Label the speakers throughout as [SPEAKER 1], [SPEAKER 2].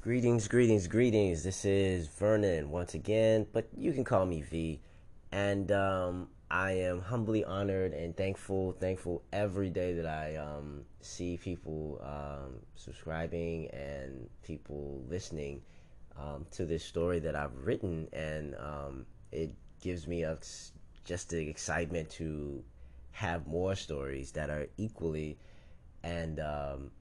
[SPEAKER 1] Greetings, greetings, greetings. This is Vernon once again, but you can call me V. And um, I am humbly honored and thankful, thankful every day that I um, see people um, subscribing and people listening um, to this story that I've written. And um, it gives me a, just the excitement to have more stories that are equally and um,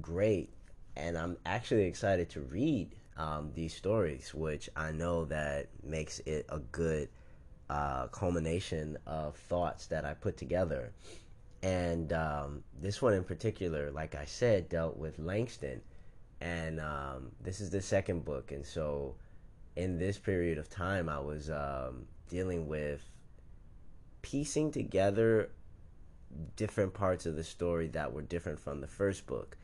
[SPEAKER 1] great and I'm actually excited to read um, these stories, which I know that makes it a good uh, culmination of thoughts that I put together. And um, this one in particular, like I said, dealt with Langston, and um, this is the second book, and so in this period of time, I was um, dealing with piecing together different parts of the story that were different from the first book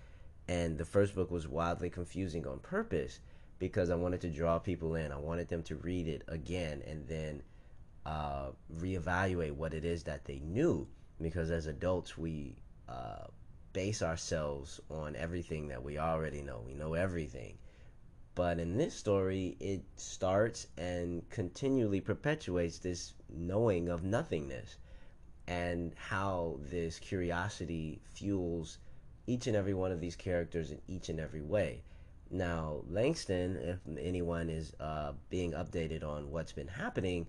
[SPEAKER 1] and the first book was wildly confusing on purpose because I wanted to draw people in. I wanted them to read it again and then uh, reevaluate what it is that they knew. Because as adults, we uh, base ourselves on everything that we already know. We know everything. But in this story, it starts and continually perpetuates this knowing of nothingness and how this curiosity fuels each and every one of these characters in each and every way. Now, Langston, if anyone is uh, being updated on what's been happening,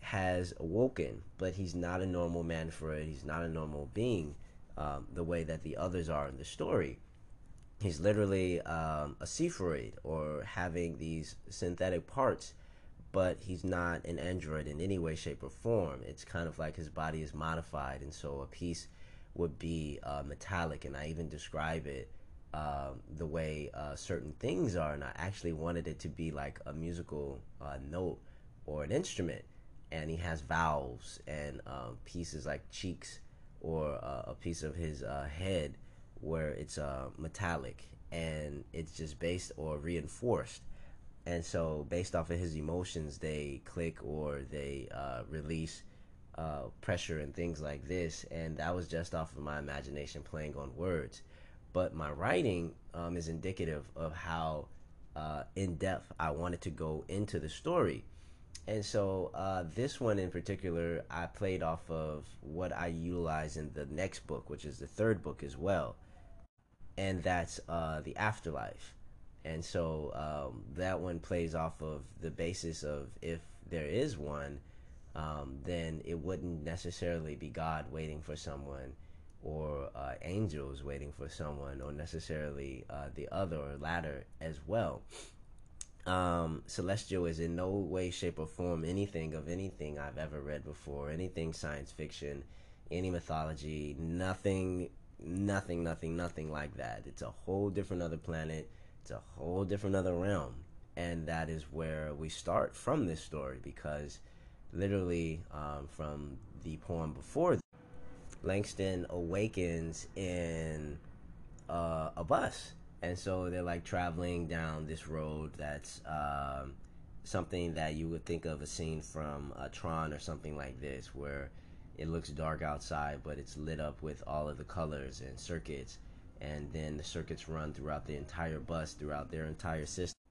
[SPEAKER 1] has awoken, but he's not a normal man for it. He's not a normal being um, the way that the others are in the story. He's literally um, a Cepheroid or having these synthetic parts, but he's not an android in any way, shape, or form. It's kind of like his body is modified, and so a piece would be uh, metallic, and I even describe it um, the way uh, certain things are, and I actually wanted it to be like a musical uh, note or an instrument. And he has valves and um, pieces like cheeks or uh, a piece of his uh, head where it's uh, metallic and it's just based or reinforced. And so, based off of his emotions, they click or they release uh, pressure and things like this, and that was just off of my imagination playing on words. But my writing um, is indicative of how uh, in depth I wanted to go into the story. And so uh, this one in particular, I played off of what I utilize in the next book, which is the third book as well, and that's uh, the afterlife. And so um, that one plays off of the basis of if there is one, um, then it wouldn't necessarily be God waiting for someone or uh, angels waiting for someone or necessarily uh, the other or latter as well. Um, celestial is in no way, shape, or form anything of anything I've ever read before, anything science fiction, any mythology, nothing, nothing, nothing, nothing like that. It's a whole different other planet, it's a whole different other realm. And that is where we start from this story because literally um, from the poem before. Langston awakens in uh, a bus, and so they're like traveling down this road that's um, something that you would think of a scene from uh, Tron or something like this, where it looks dark outside, but it's lit up with all of the colors and circuits, and then the circuits run throughout the entire bus, throughout their entire system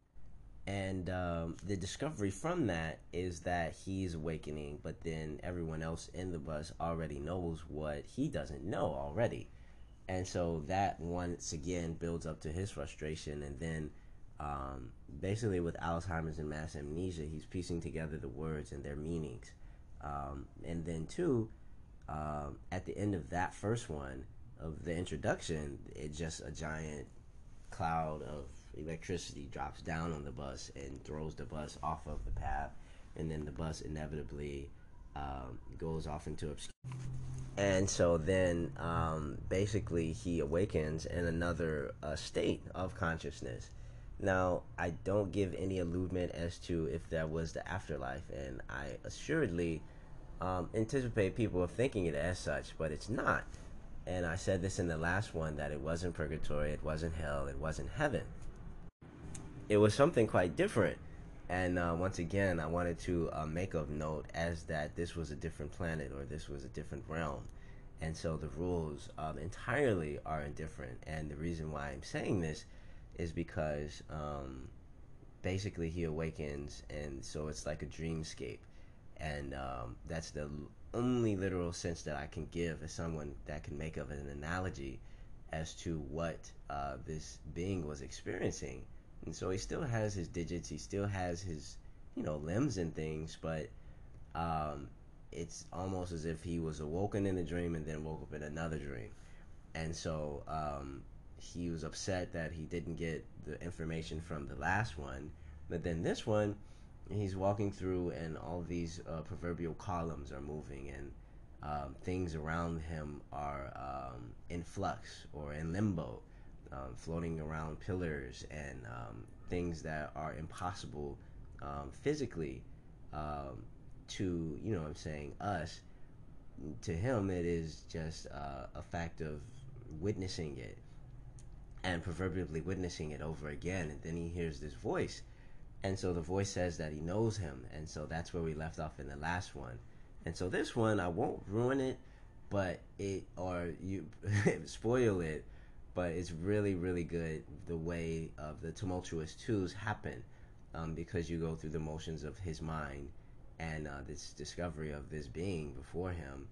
[SPEAKER 1] and um, the discovery from that is that he's awakening but then everyone else in the bus already knows what he doesn't know already. And so that once again builds up to his frustration and then um, basically with alzheimer's and mass amnesia he's piecing together the words and their meanings. Um, and then two um, at the end of that first one of the introduction it's just a giant cloud of electricity drops down on the bus and throws the bus off of the path, and then the bus inevitably um, goes off into obscurity. And so then um, basically he awakens in another uh, state of consciousness. Now, I don't give any alludement as to if that was the afterlife, and I assuredly um, anticipate people of thinking it as such, but it's not. And I said this in the last one that it wasn't purgatory, it wasn't hell, it wasn't heaven it was something quite different. And uh, once again, I wanted to uh, make of note as that this was a different planet or this was a different realm. And so the rules um, entirely are indifferent. And the reason why I'm saying this is because um, basically he awakens, and so it's like a dreamscape, and um, that's the only literal sense that I can give as someone that can make of an analogy as to what uh, this being was experiencing. And so he still has his digits, he still has his, you know, limbs and things, but um, it's almost as if he was awoken in a dream and then woke up in another dream. And so um, he was upset that he didn't get the information from the last one. But then this one, he's walking through, and all these uh, proverbial columns are moving, and um, things around him are um, in flux or in limbo, um, floating around pillars, and um, things that are impossible um, physically um, to, you know I'm saying, us. To him, it is just uh, a fact of witnessing it and proverbially witnessing it over again. And then he hears this voice. And so the voice says that he knows him. And so that's where we left off in the last one. And so this one, I won't ruin it, but it, or you spoil it, but it's really, really good the way of the tumultuous twos happen um, because you go through the motions of his mind and uh, this discovery of this being before him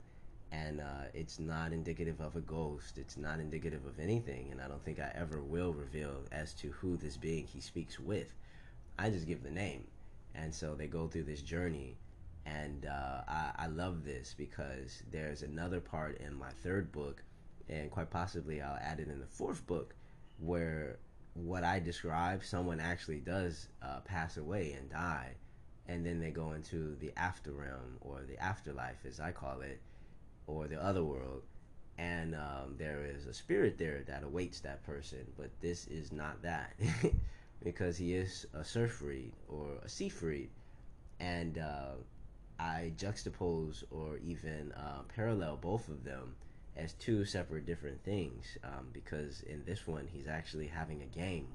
[SPEAKER 1] and uh, it's not indicative of a ghost. It's not indicative of anything, and I don't think I ever will reveal as to who this being he speaks with. I just give the name, and so they go through this journey, and uh, I, I love this because there's another part in my third book, and quite possibly I'll add it in the fourth book, where what I describe, someone actually does uh, pass away and die, and then they go into the after realm or the afterlife, as I call it or the other world, and um, there is a spirit there that awaits that person. But this is not that, because he is a Surfried or a Seafried, and uh, I juxtapose or even uh, parallel both of them as two separate different things. Um, because in this one, he's actually having a game,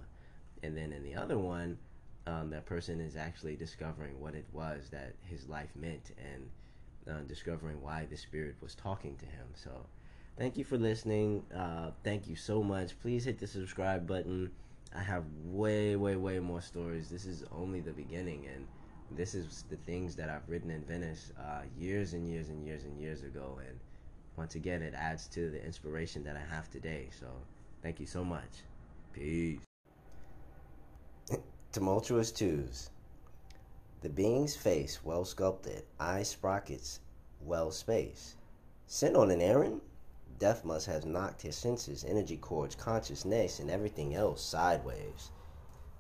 [SPEAKER 1] and then in the other one. Um, that person is actually discovering what it was that his life meant and uh, discovering why the spirit was talking to him. So, thank you for listening. Uh, thank you so much. Please hit the subscribe button. I have way, way, way more stories. This is only the beginning, and this is the things that I've written in Venice uh, years and years and years and years ago. And once again, it adds to the inspiration that I have today. So, thank you so much. Peace. Tumultuous Twos. The being's face well sculpted, eye sprockets well spaced. Sent on an errand? Death must have knocked his senses, energy cords, consciousness, and everything else sideways.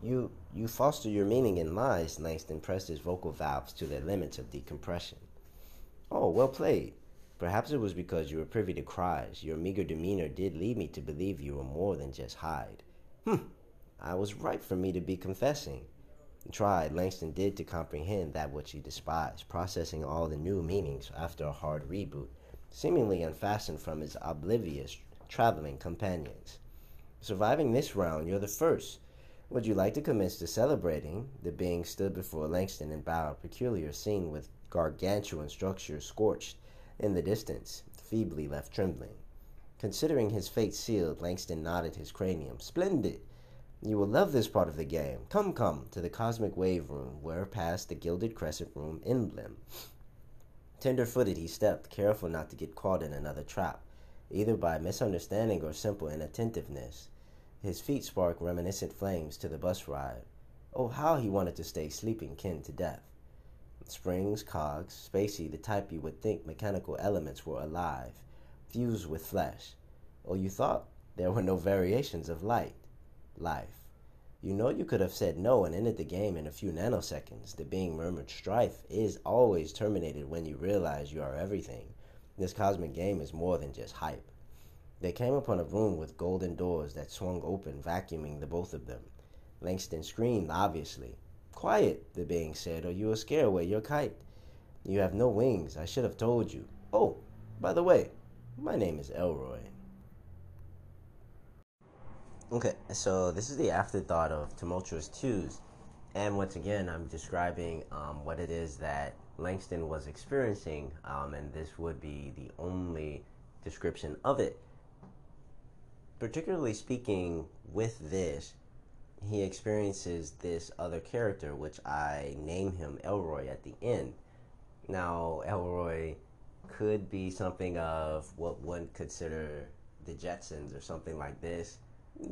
[SPEAKER 1] You you foster your meaning in lies, Langston pressed his vocal valves to their limits of decompression. Oh, well played. Perhaps it was because you were privy to cries. Your meager demeanor did lead me to believe you were more than just Hyde. Hm, I was right for me to be confessing tried, Langston did to comprehend that which he despised, processing all the new meanings after a hard reboot, seemingly unfastened from his oblivious traveling companions. Surviving this round, you're the first. Would you like to commence the celebrating? The being stood before Langston and bowed, peculiar scene with gargantuan structure scorched in the distance, feebly left trembling. Considering his fate sealed, Langston nodded his cranium. Splendid! You will love this part of the game. Come, come to the Cosmic Wave Room, where past the Gilded Crescent Room emblem. Tender footed he stepped, careful not to get caught in another trap, either by misunderstanding or simple inattentiveness. His feet sparked reminiscent flames to the bus ride. Oh, how he wanted to stay sleeping kin to death. Springs, cogs, spacey, the type you would think mechanical elements were alive, fused with flesh. Oh, you thought there were no variations of light life. You know you could have said no and ended the game in a few nanoseconds. The being murmured strife is always terminated when you realize you are everything. This cosmic game is more than just hype. They came upon a room with golden doors that swung open, vacuuming the both of them. Langston screamed, obviously. Quiet, the being said, or you will scare away your kite. You have no wings. I should have told you. Oh, by the way, my name is Elroy. Okay, so this is the afterthought of Tumultuous Twos. And once again, I'm describing um, what it is that Langston was experiencing, um, and this would be the only description of it. Particularly speaking with this, he experiences this other character, which I name him Elroy at the end. Now, Elroy could be something of what one consider the Jetsons or something like this.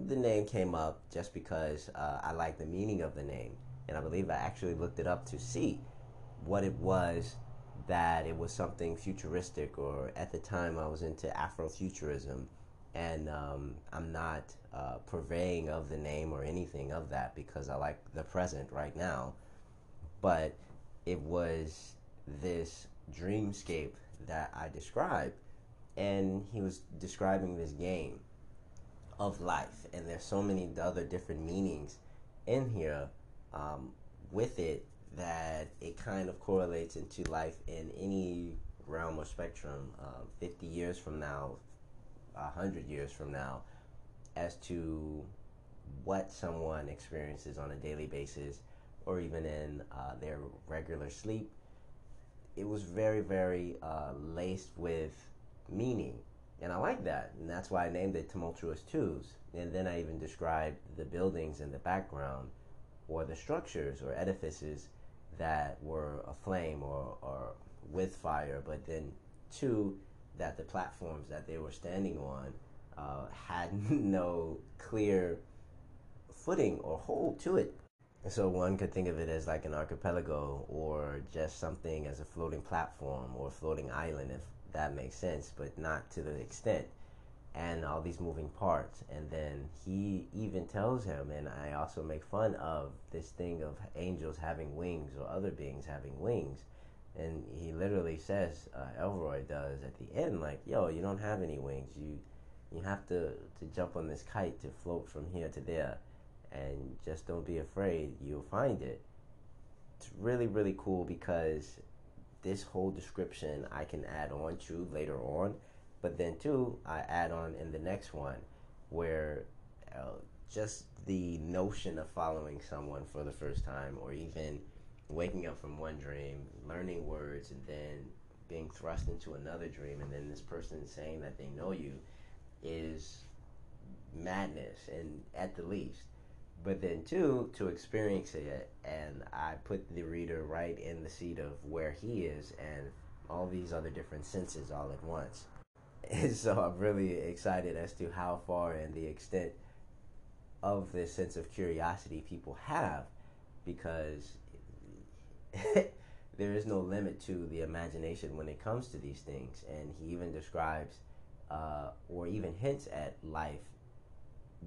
[SPEAKER 1] The name came up just because uh, I like the meaning of the name, and I believe I actually looked it up to see what it was that it was something futuristic, or at the time I was into Afrofuturism, and um, I'm not uh, purveying of the name or anything of that because I like the present right now, but it was this dreamscape that I described, and he was describing this game of life, and there's so many other different meanings in here um, with it that it kind of correlates into life in any realm or spectrum. Uh, 50 years from now, 100 years from now, as to what someone experiences on a daily basis or even in uh, their regular sleep. It was very, very uh, laced with meaning. And I like that. And that's why I named it Tumultuous Twos. And then I even described the buildings in the background or the structures or edifices that were aflame or, or with fire, but then two, that the platforms that they were standing on uh, had no clear footing or hold to it. So one could think of it as like an archipelago or just something as a floating platform or floating island, if that makes sense, but not to the extent. And all these moving parts. And then he even tells him, and I also make fun of this thing of angels having wings or other beings having wings. And he literally says, uh, Elroy does at the end, like, yo, you don't have any wings. You you have to, to jump on this kite to float from here to there. And just don't be afraid, you'll find it. It's really, really cool because this whole description I can add on to later on. But then, too, I add on in the next one where uh, just the notion of following someone for the first time or even waking up from one dream, learning words, and then being thrust into another dream, and then this person saying that they know you is madness and at the least. But then two to experience it and i put the reader right in the seat of where he is and all these other different senses all at once. And so i'm really excited as to how far and the extent of this sense of curiosity people have because there is no limit to the imagination when it comes to these things. And he even describes uh, or even hints at life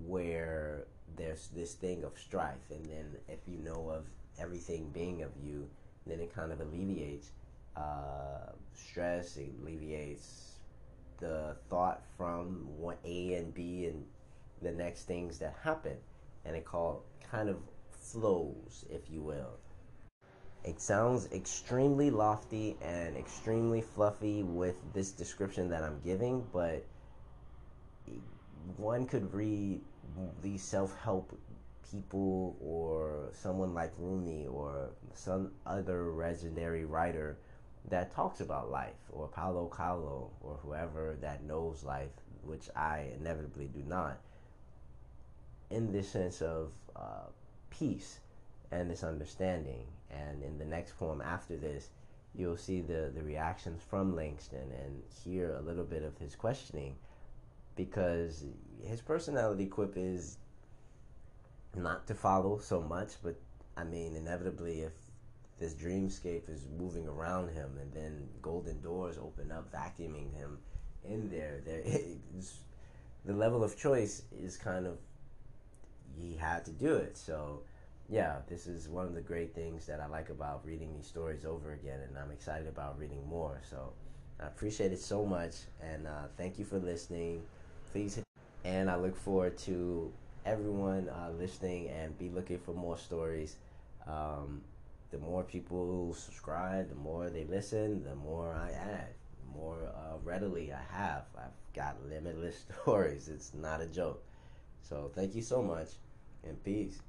[SPEAKER 1] where there's this thing of strife, and then if you know of everything being of you, then it kind of alleviates uh, stress, it alleviates the thought from one A and B and the next things that happen, and it called kind of flows, if you will. It sounds extremely lofty and extremely fluffy with this description that I'm giving, but one could read these self help people or someone like Rumi or some other legendary writer that talks about life, or Paulo Coelho, or whoever that knows life, which I inevitably do not, in this sense of uh, peace and this understanding. And in the next poem after this, you'll see the, the reactions from Langston and hear a little bit of his questioning because his personality quip is not to follow so much, but I mean, inevitably, if this dreamscape is moving around him and then golden doors open up, vacuuming him in there, there the level of choice is kind of he had to do it. So yeah, this is one of the great things that I like about reading these stories over again, and I'm excited about reading more. So I appreciate it so much, and uh, thank you for listening. Please, and I look forward to everyone uh, listening and be looking for more stories. Um, the more people subscribe, the more they listen, the more I add, the more uh, readily I have. I've got limitless stories. It's not a joke. So thank you so much, and peace.